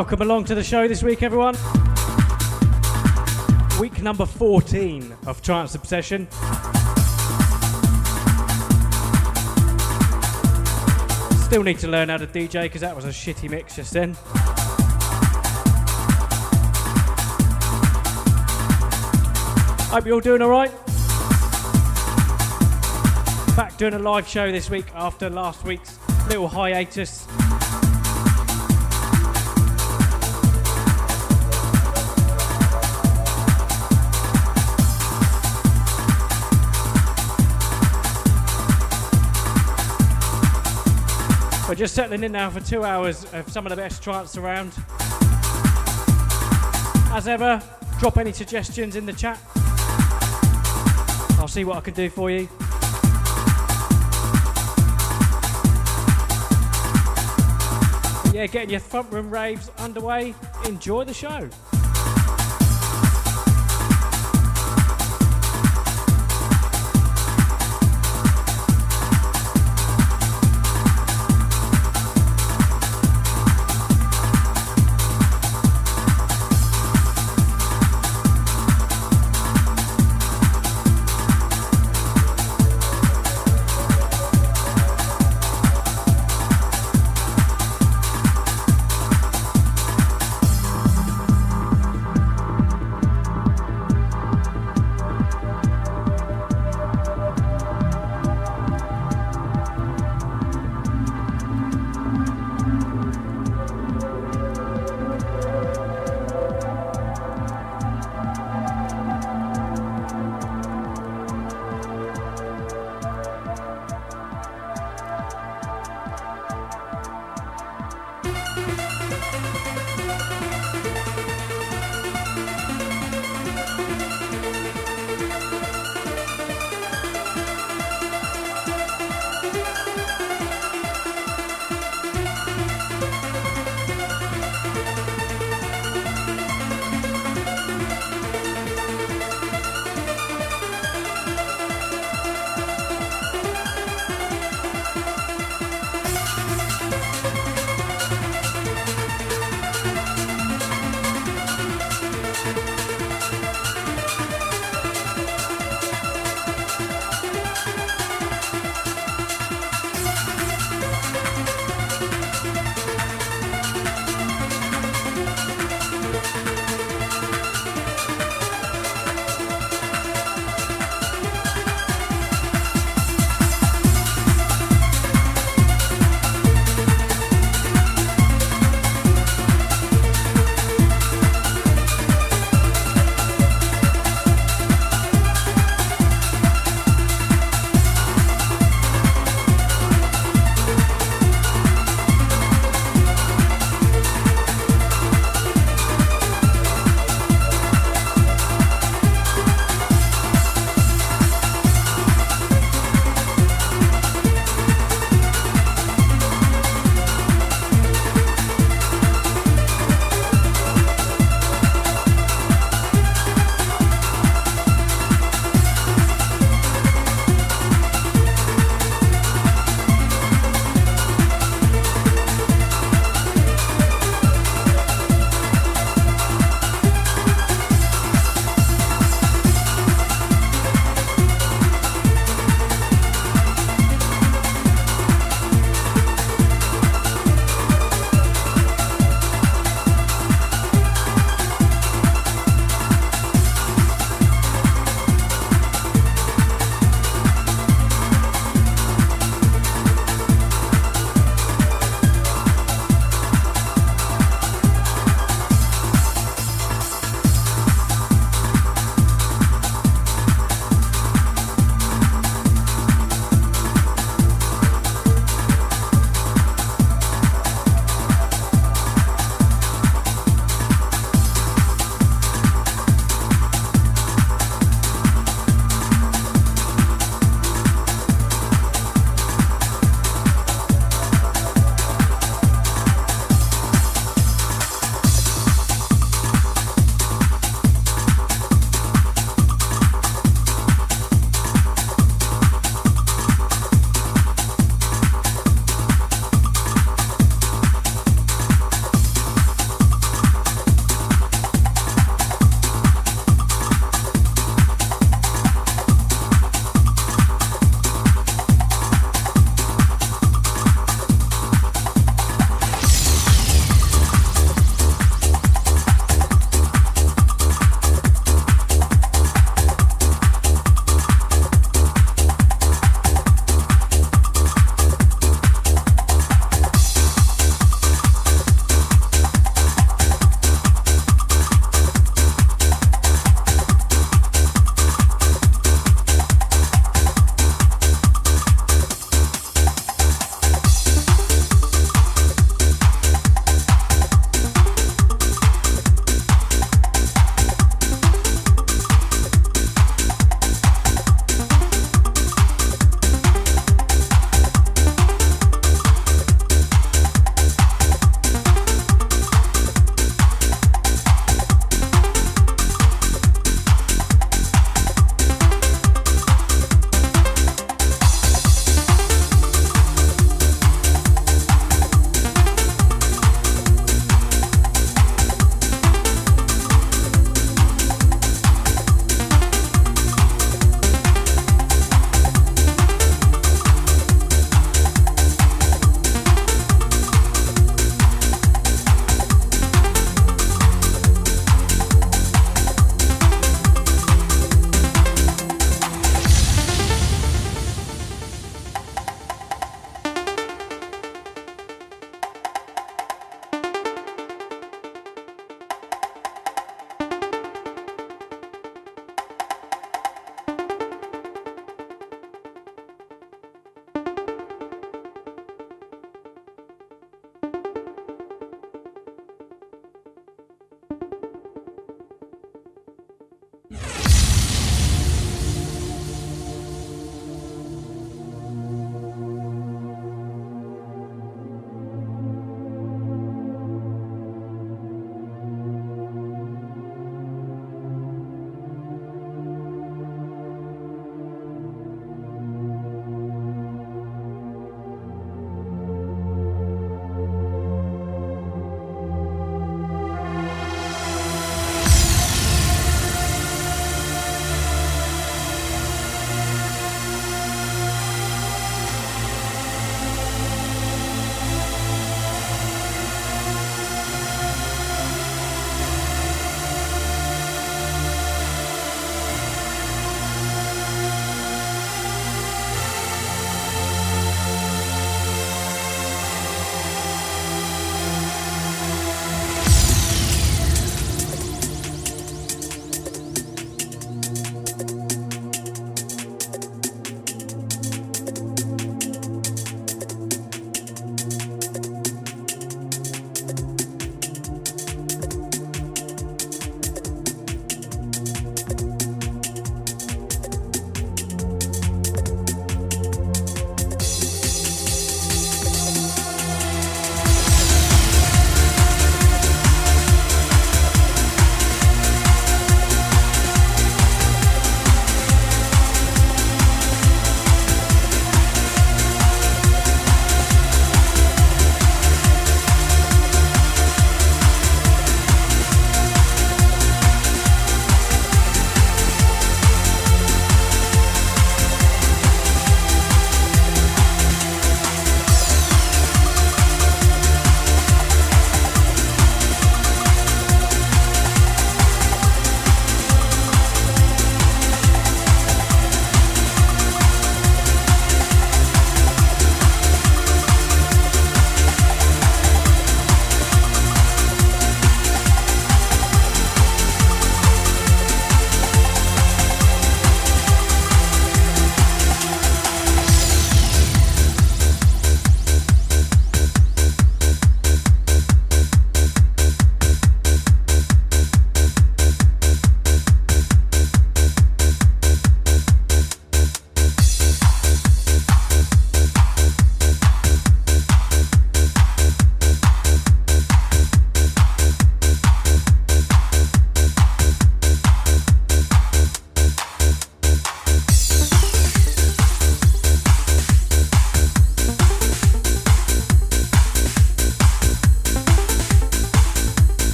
Welcome along to the show this week, everyone. Week number 14 of Trance Obsession. Still need to learn how to DJ because that was a shitty mix just then. Hope you're all doing alright. Back doing a live show this week after last week's little hiatus. Just settling in now for two hours of some of the best trance around. As ever, drop any suggestions in the chat. I'll see what I can do for you. yeah, getting your front room raves underway. Enjoy the show.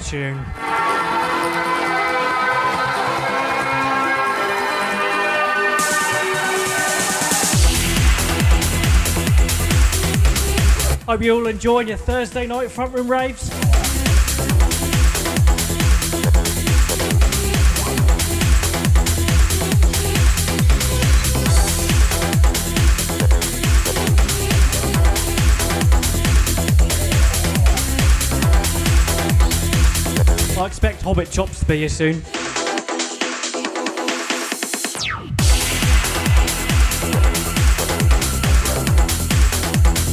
Tune. Hope you all enjoying your Thursday night front room raves. Expect Hobbit Chops to be here soon.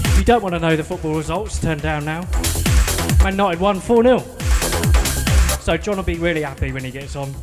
If you don't want to know the football results, turn down now. Man United won 4 0. So John will be really happy when he gets on.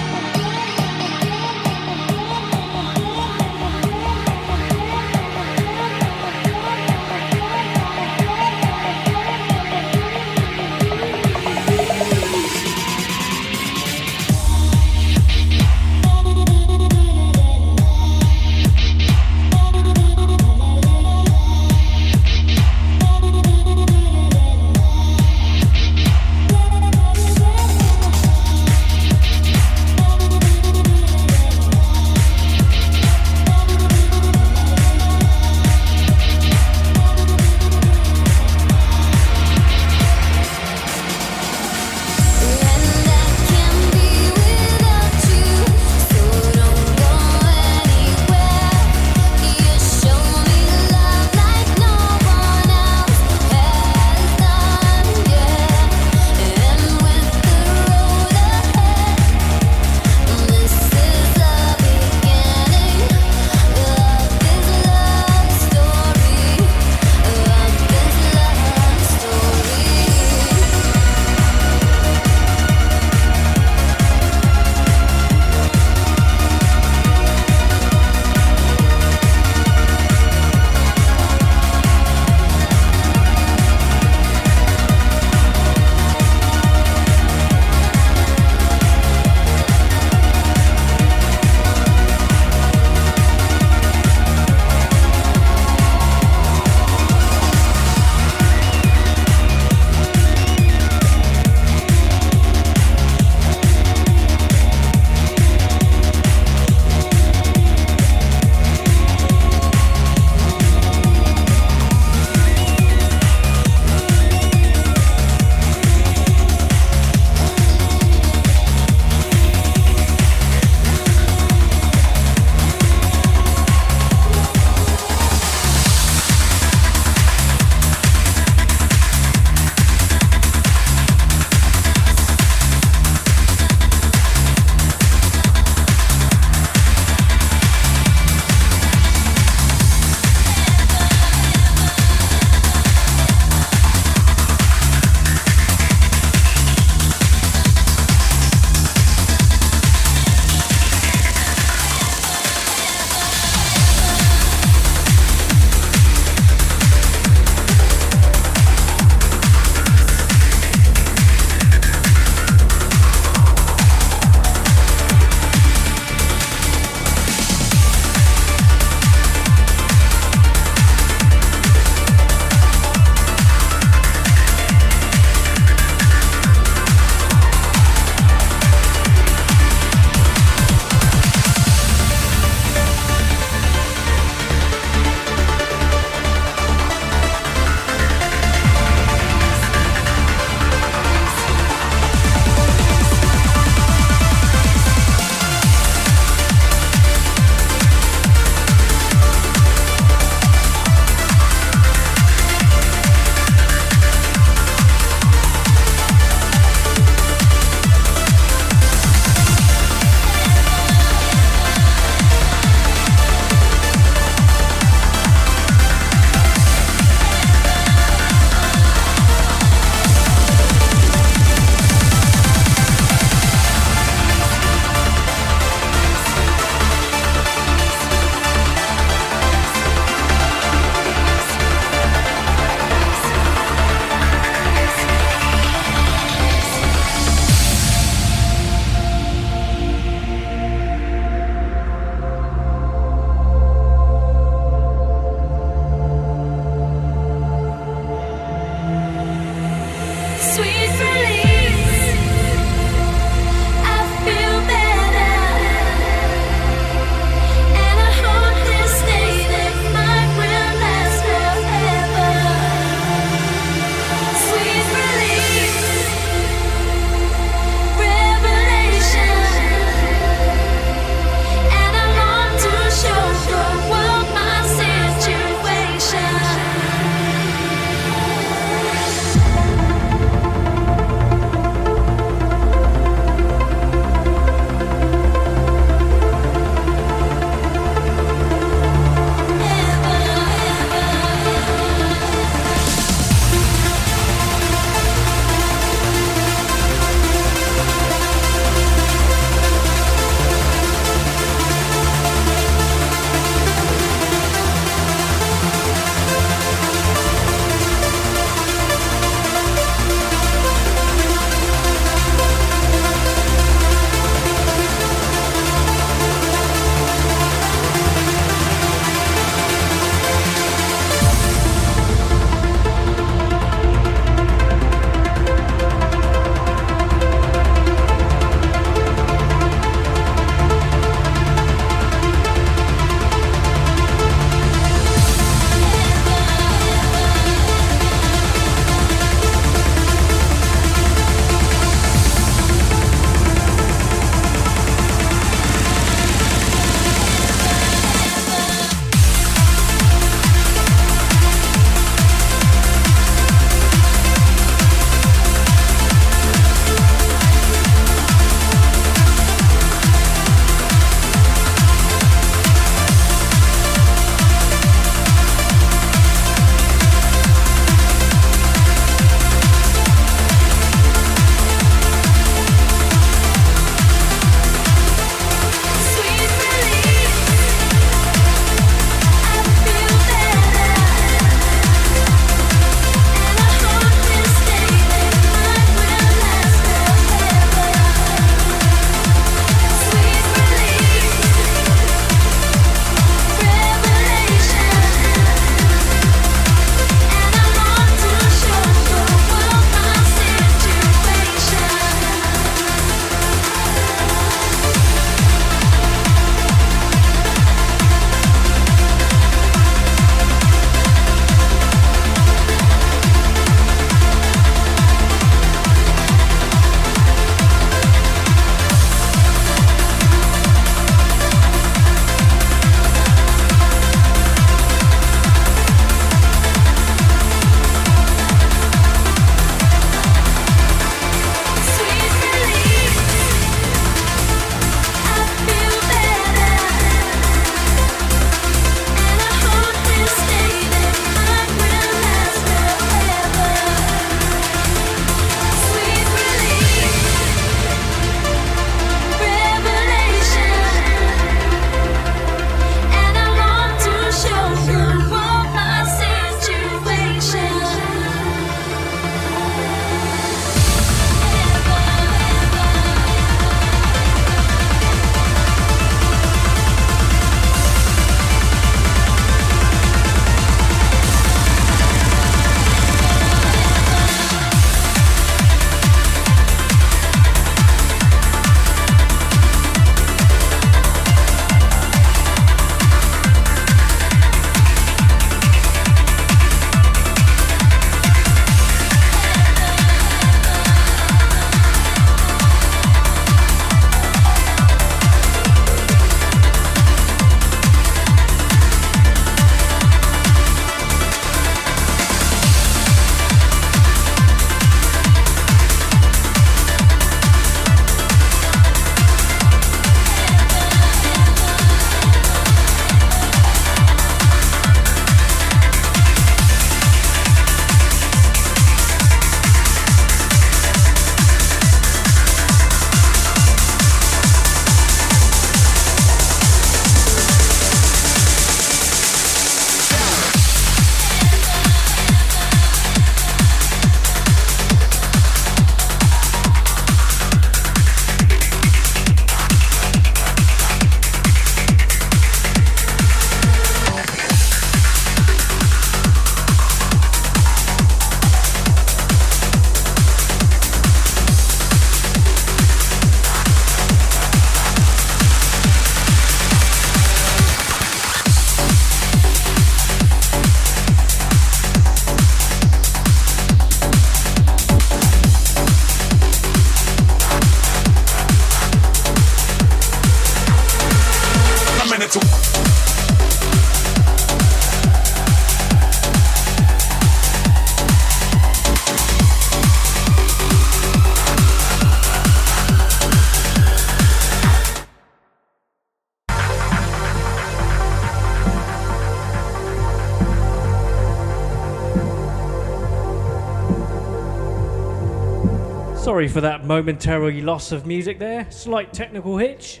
Sorry for that momentary loss of music there, slight technical hitch.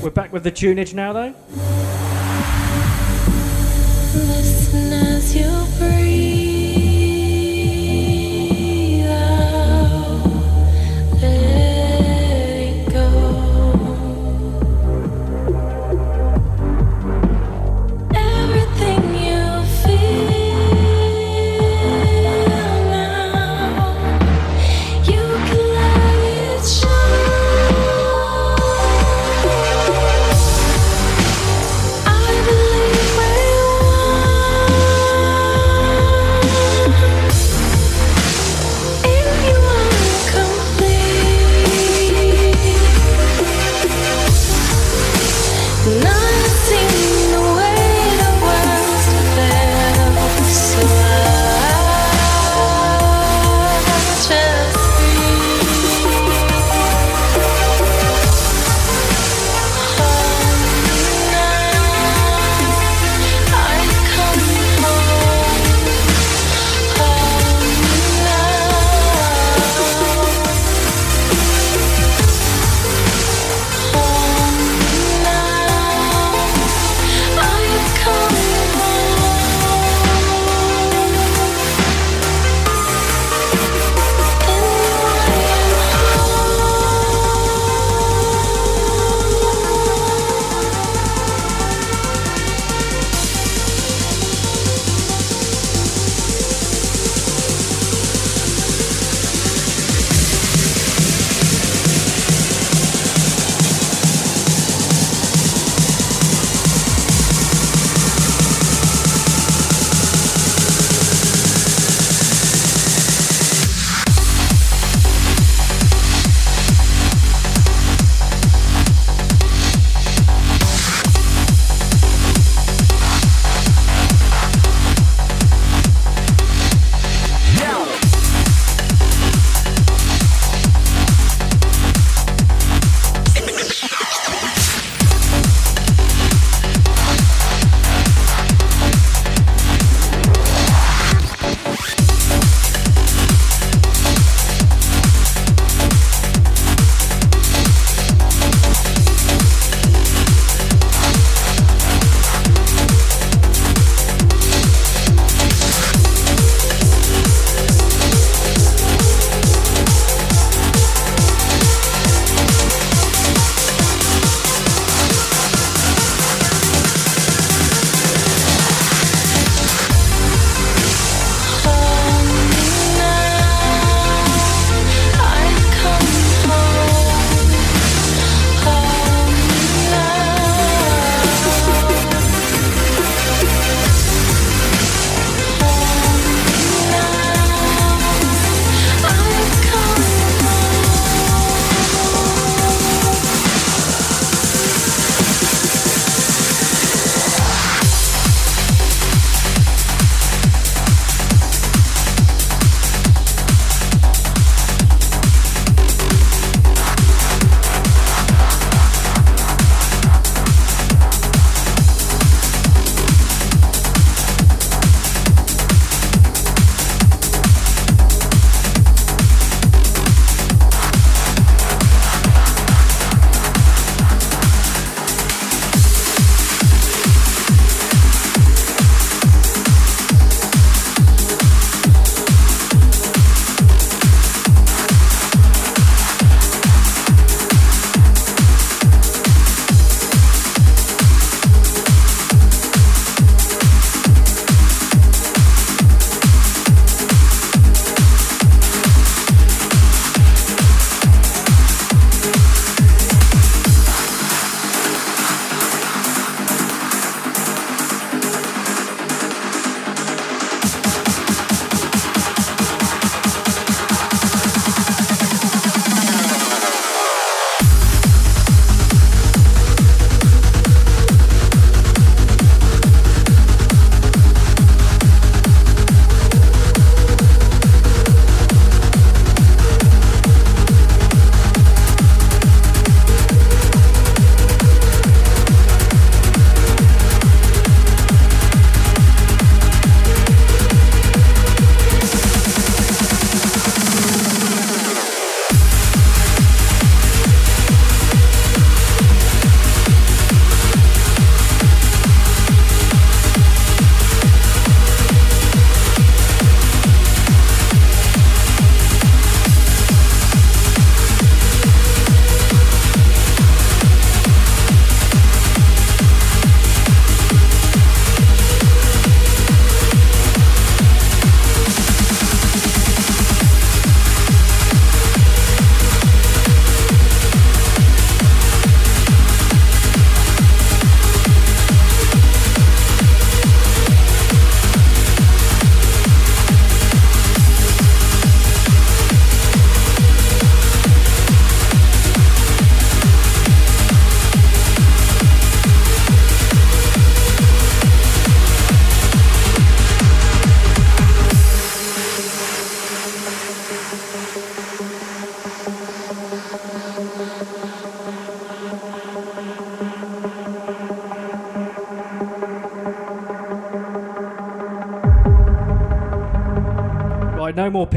We're back with the tunage now though.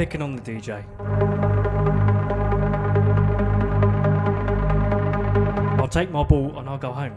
On the DJ. I'll take my ball and I'll go home.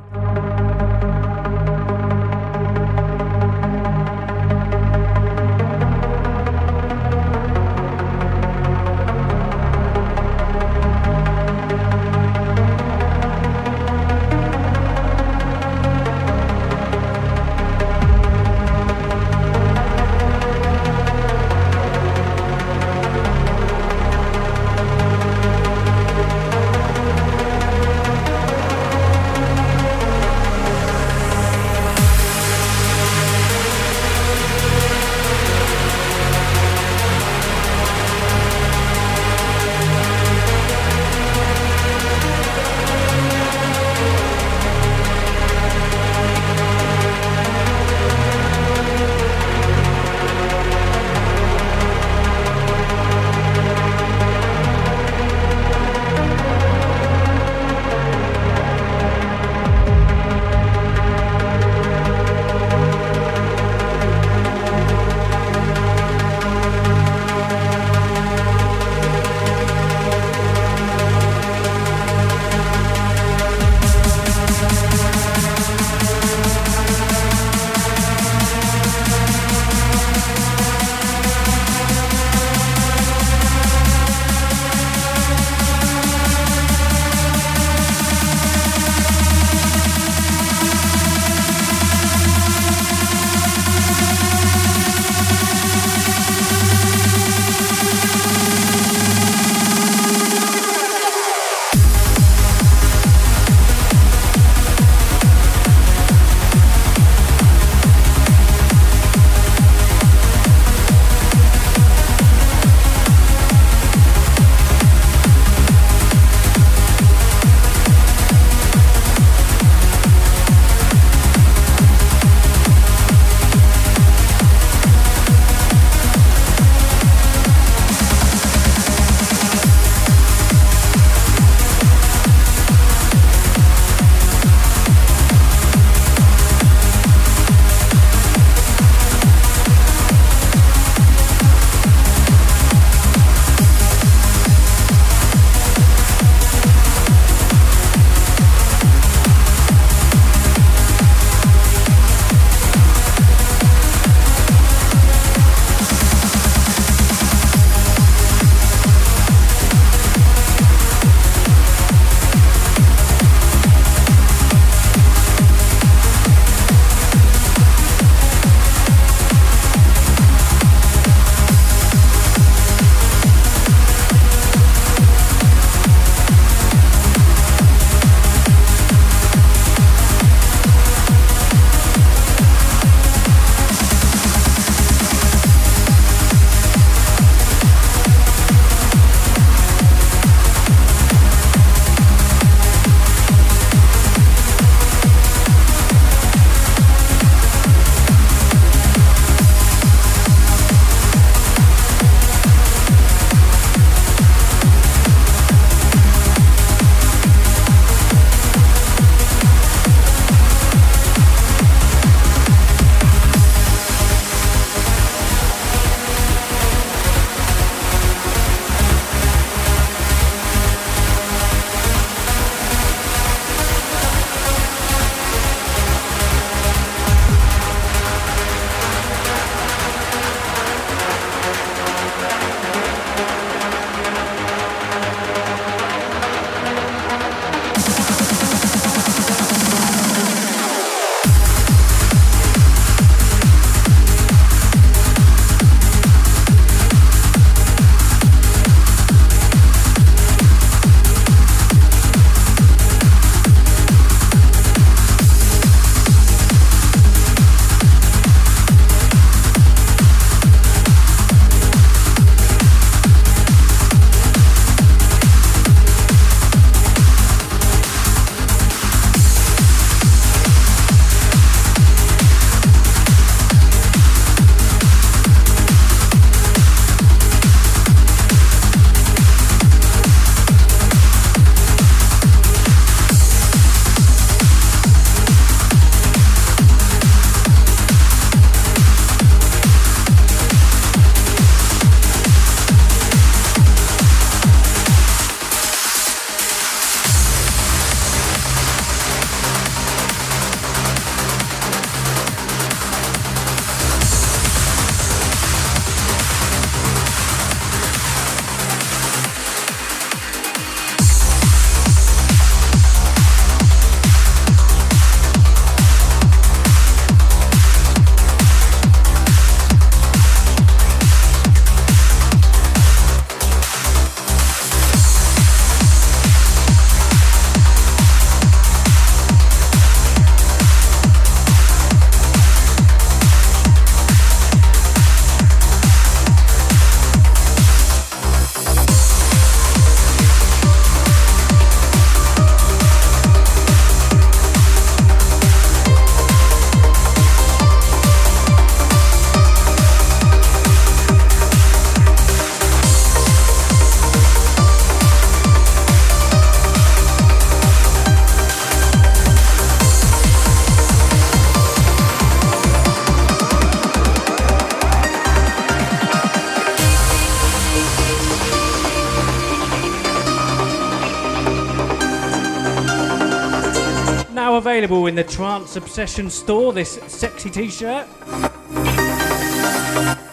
The Trance Obsession store, this sexy t shirt.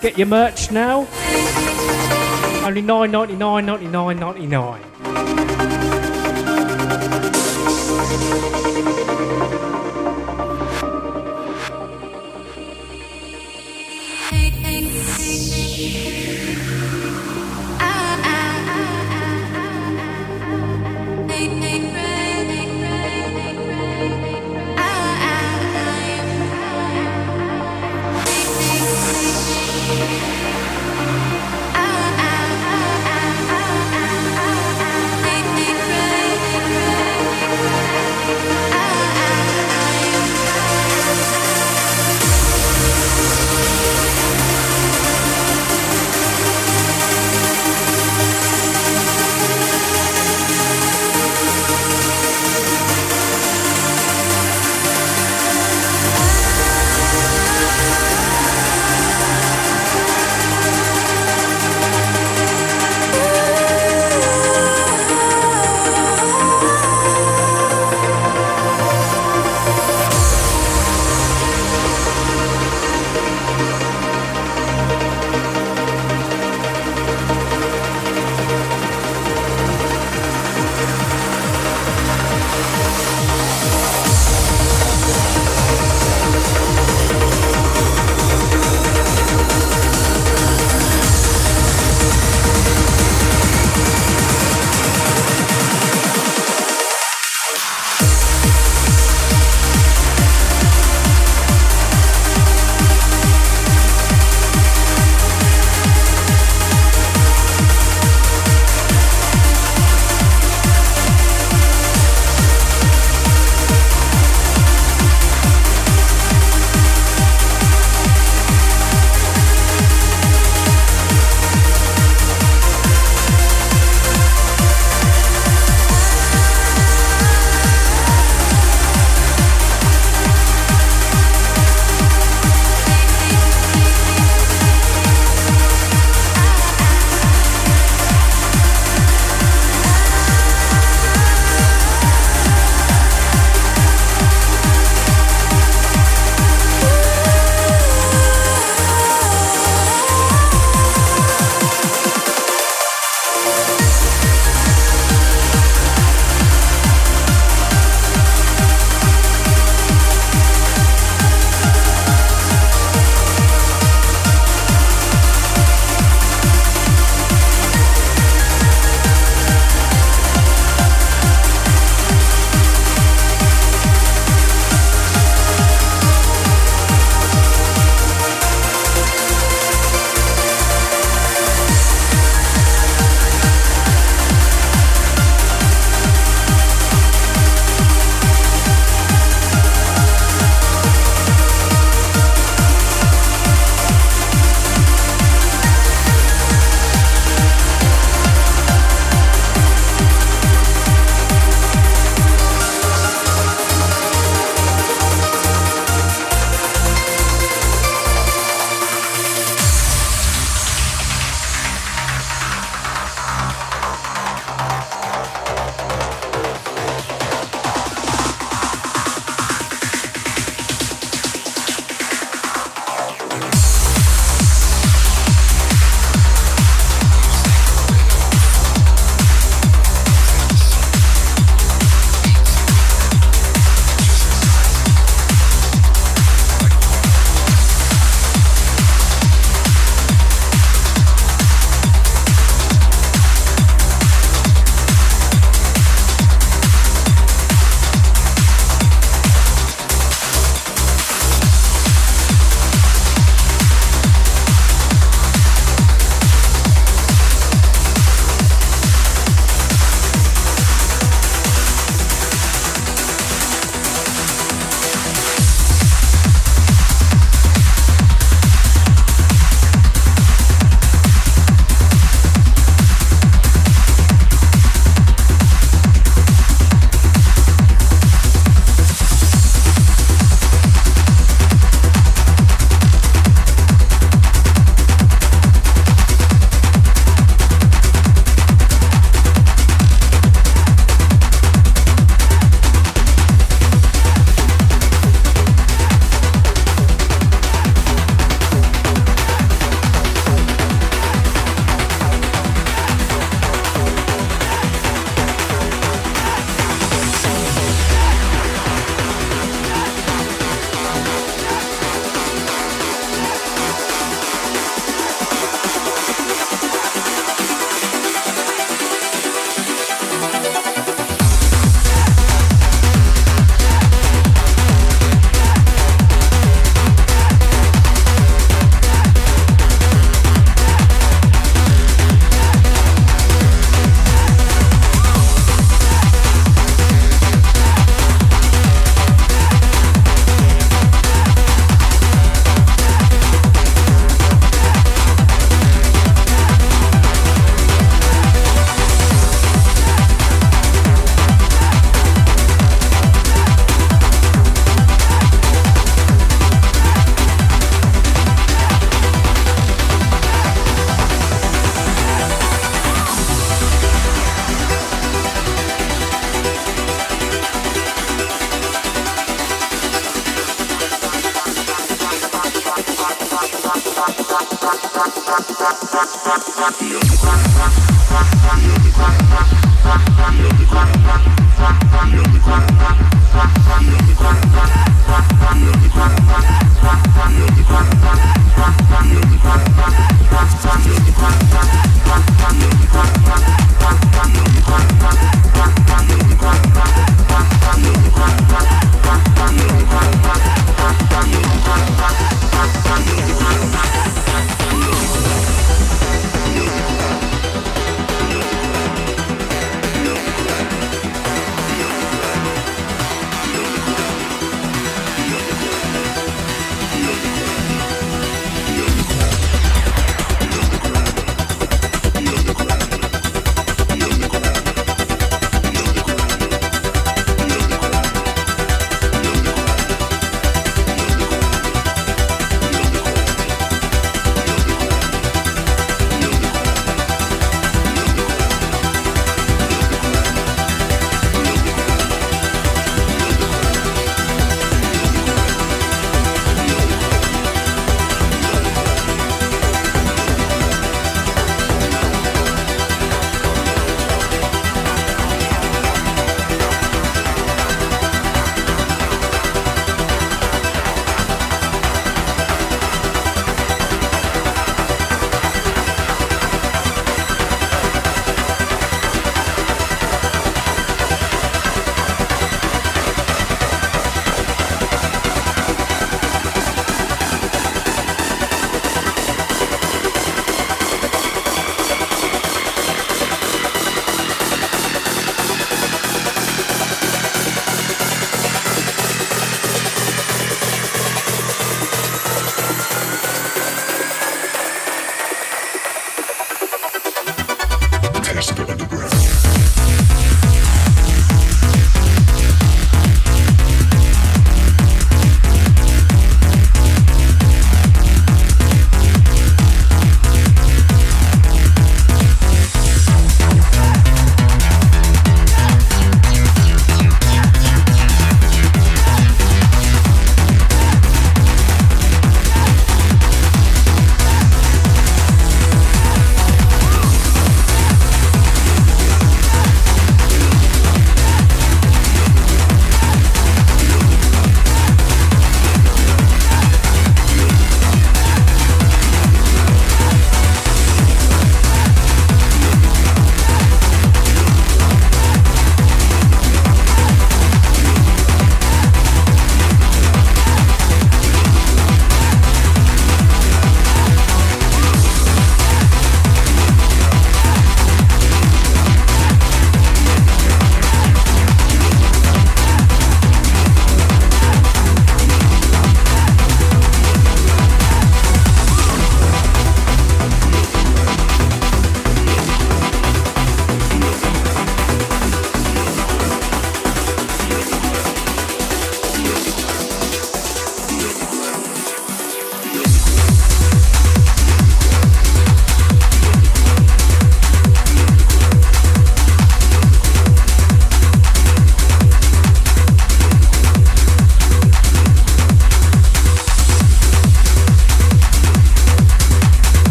Get your merch now. Only nine ninety nine, ninety nine, ninety nine.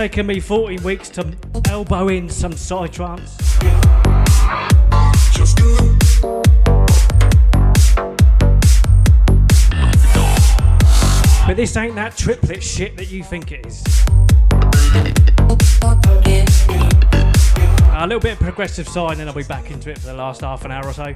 Taken me 14 weeks to elbow in some psytrance. But this ain't that triplet shit that you think it is. A little bit of progressive psy, and then I'll be back into it for the last half an hour or so.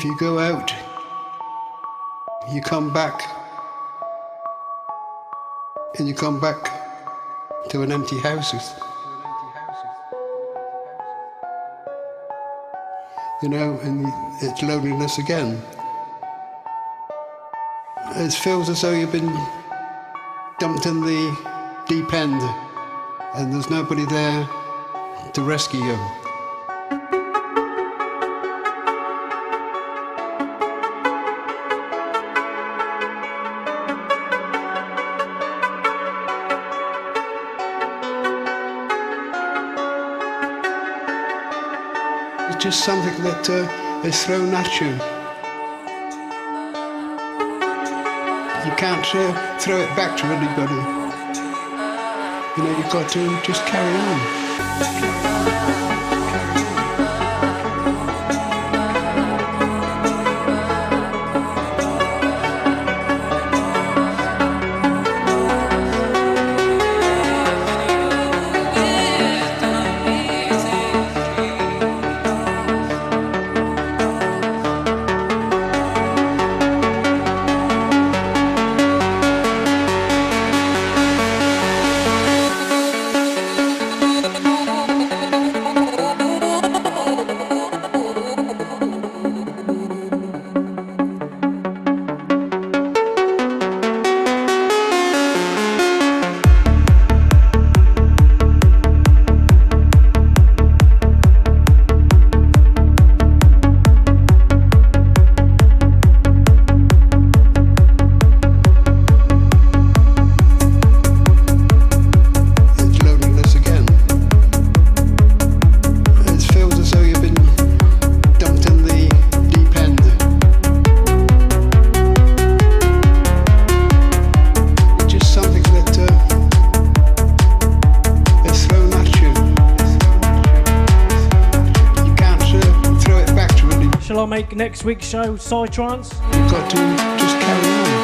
If you go out, you come back, and you come back to an empty house. You know, and it's loneliness again. It feels as though you've been dumped in the deep end and there's nobody there to rescue you. Just something that uh, is thrown at you. You can't uh, throw it back to anybody. You know, you've got to just carry on. Next week's show Psytrance? Got to just carry on.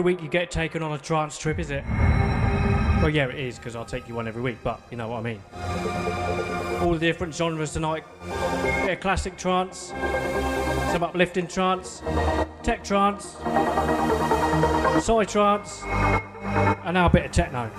Every week you get taken on a trance trip, is it? Well, yeah, it is because I'll take you one every week, but you know what I mean. All the different genres tonight. Of classic trance, some uplifting trance, tech trance, psytrance, and now a bit of techno.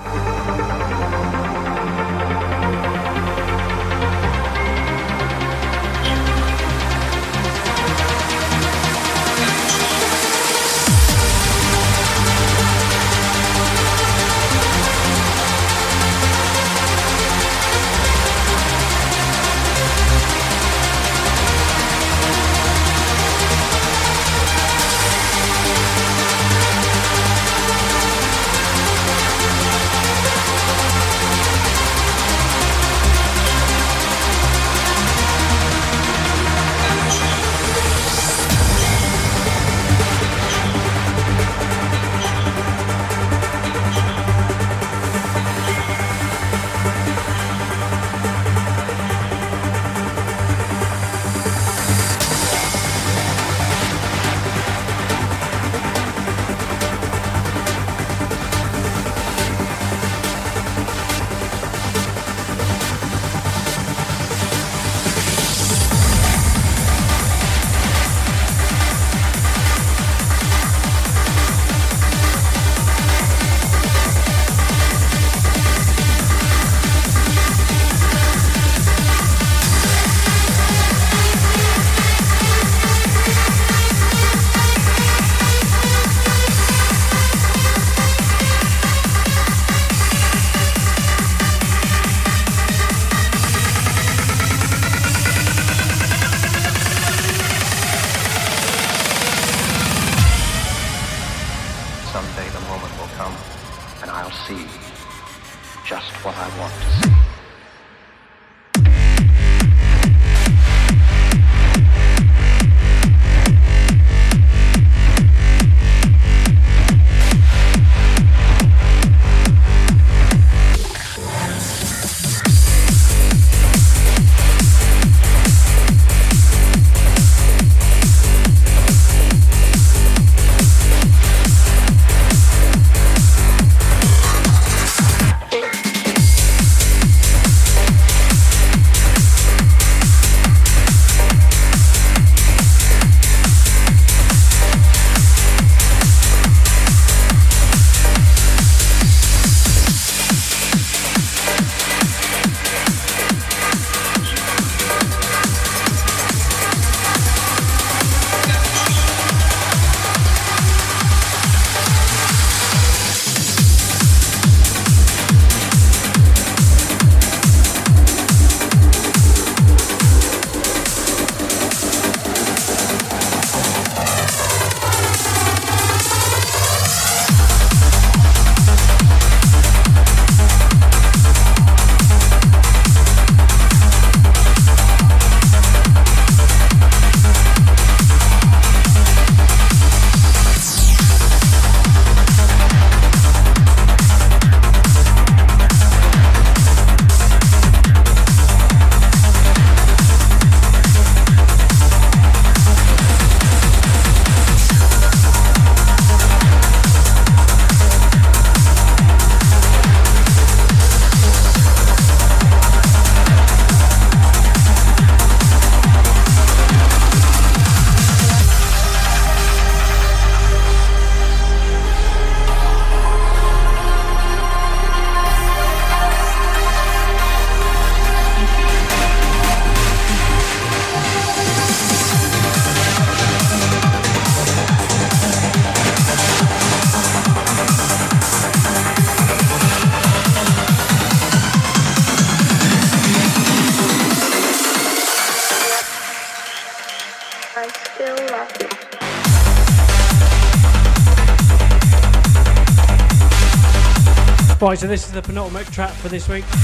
Right, so this is the penultimate track for this week. Talk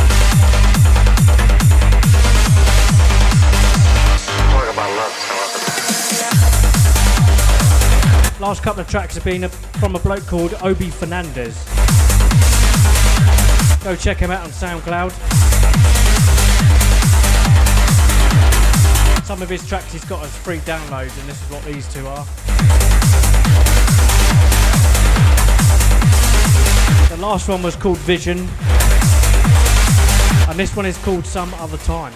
about love Last couple of tracks have been from a bloke called Obi Fernandez. Go check him out on SoundCloud. Some of his tracks he's got as free downloads, and this is what these two are. Last one was called Vision. And this one is called Some Other Time.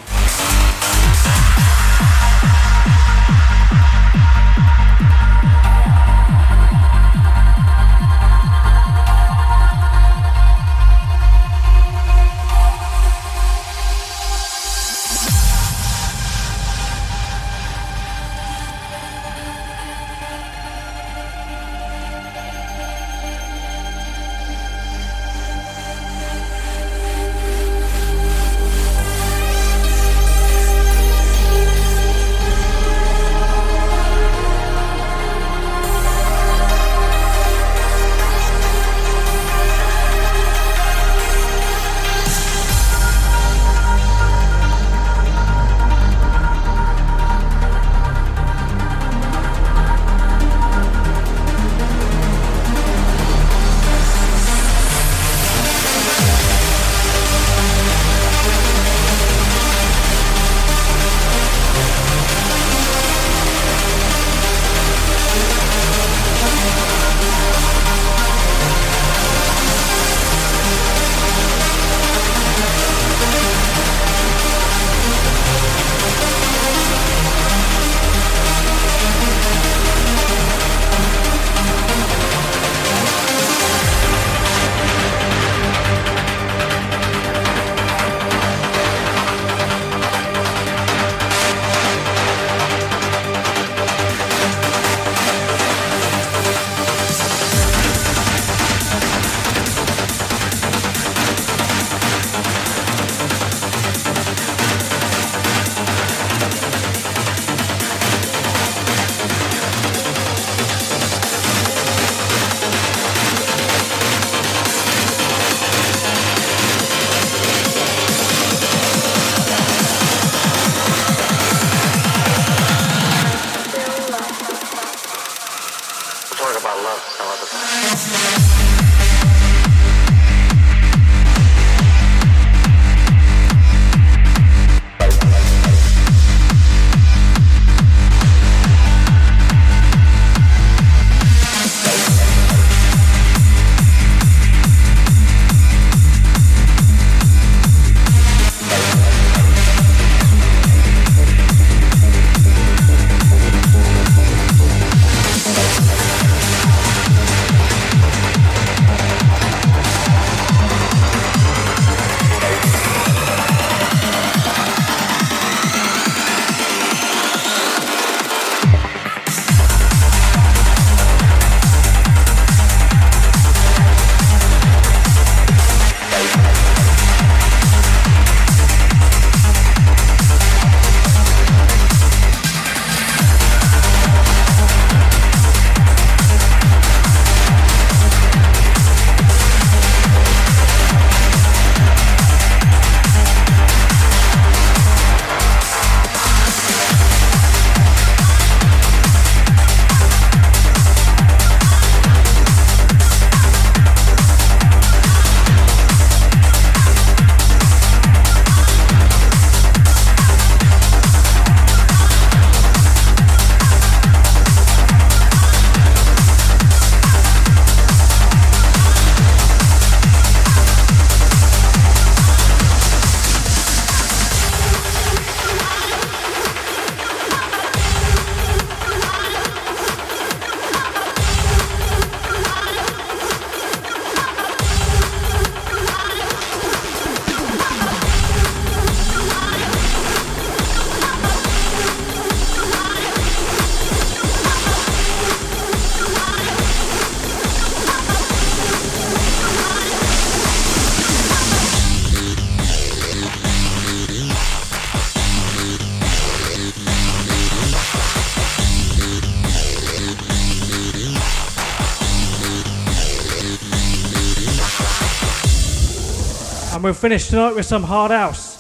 Finish tonight with some hard house.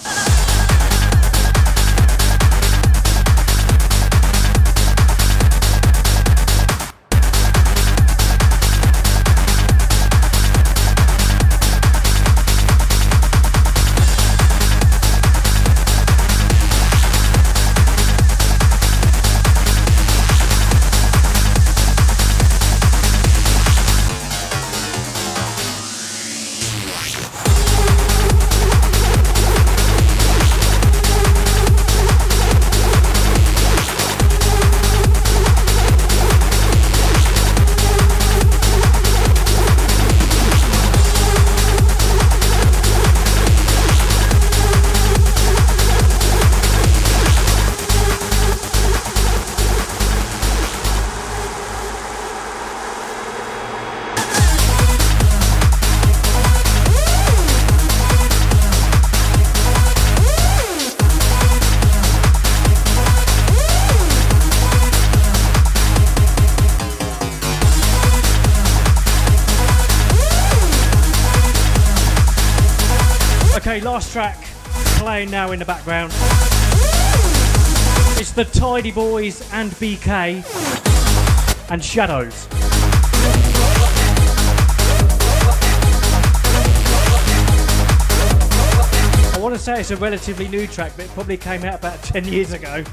Okay, last track playing now in the background. It's the Tidy Boys and BK and Shadows. I want to say it's a relatively new track, but it probably came out about 10 years ago.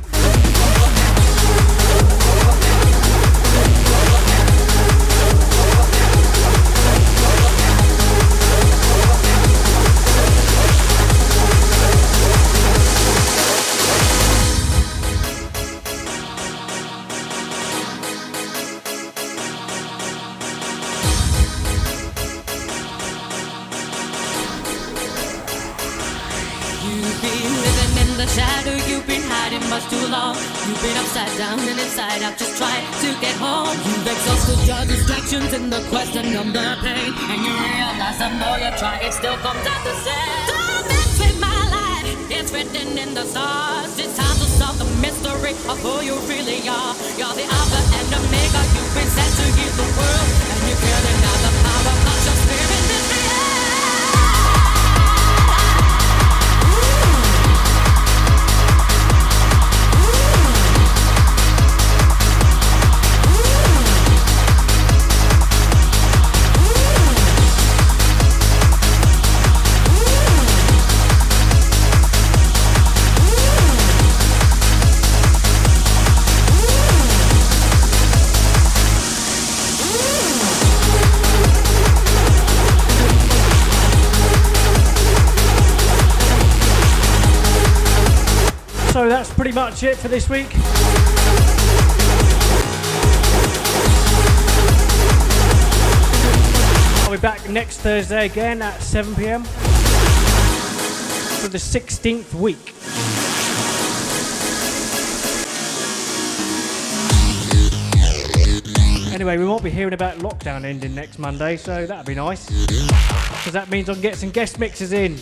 Distractions in the quest to numb the pain. And you realize the more you try, it still comes out it for this week. I'll be back next Thursday again at 7 pm for the 16th week. Anyway, we won't be hearing about lockdown ending next Monday, so that'll be nice. Because that means I can get some guest mixes in.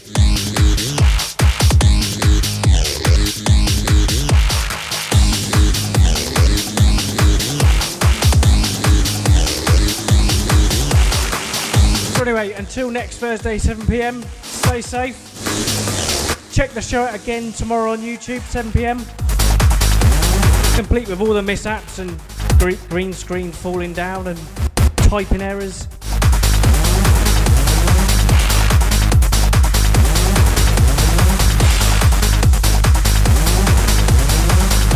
Anyway, until next Thursday, 7 pm, stay safe. Check the show out again tomorrow on YouTube, 7 pm. Complete with all the mishaps and green screen falling down and typing errors.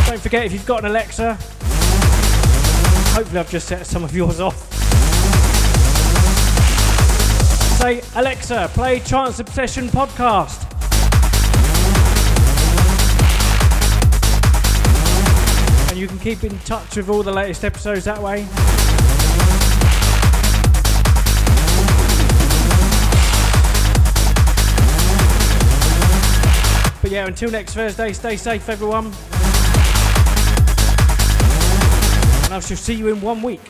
Don't forget if you've got an Alexa, hopefully I've just set some of yours off. Say, Alexa, play Trance Obsession podcast. And you can keep in touch with all the latest episodes that way. But yeah, until next Thursday, stay safe, everyone. And I shall see you in one week.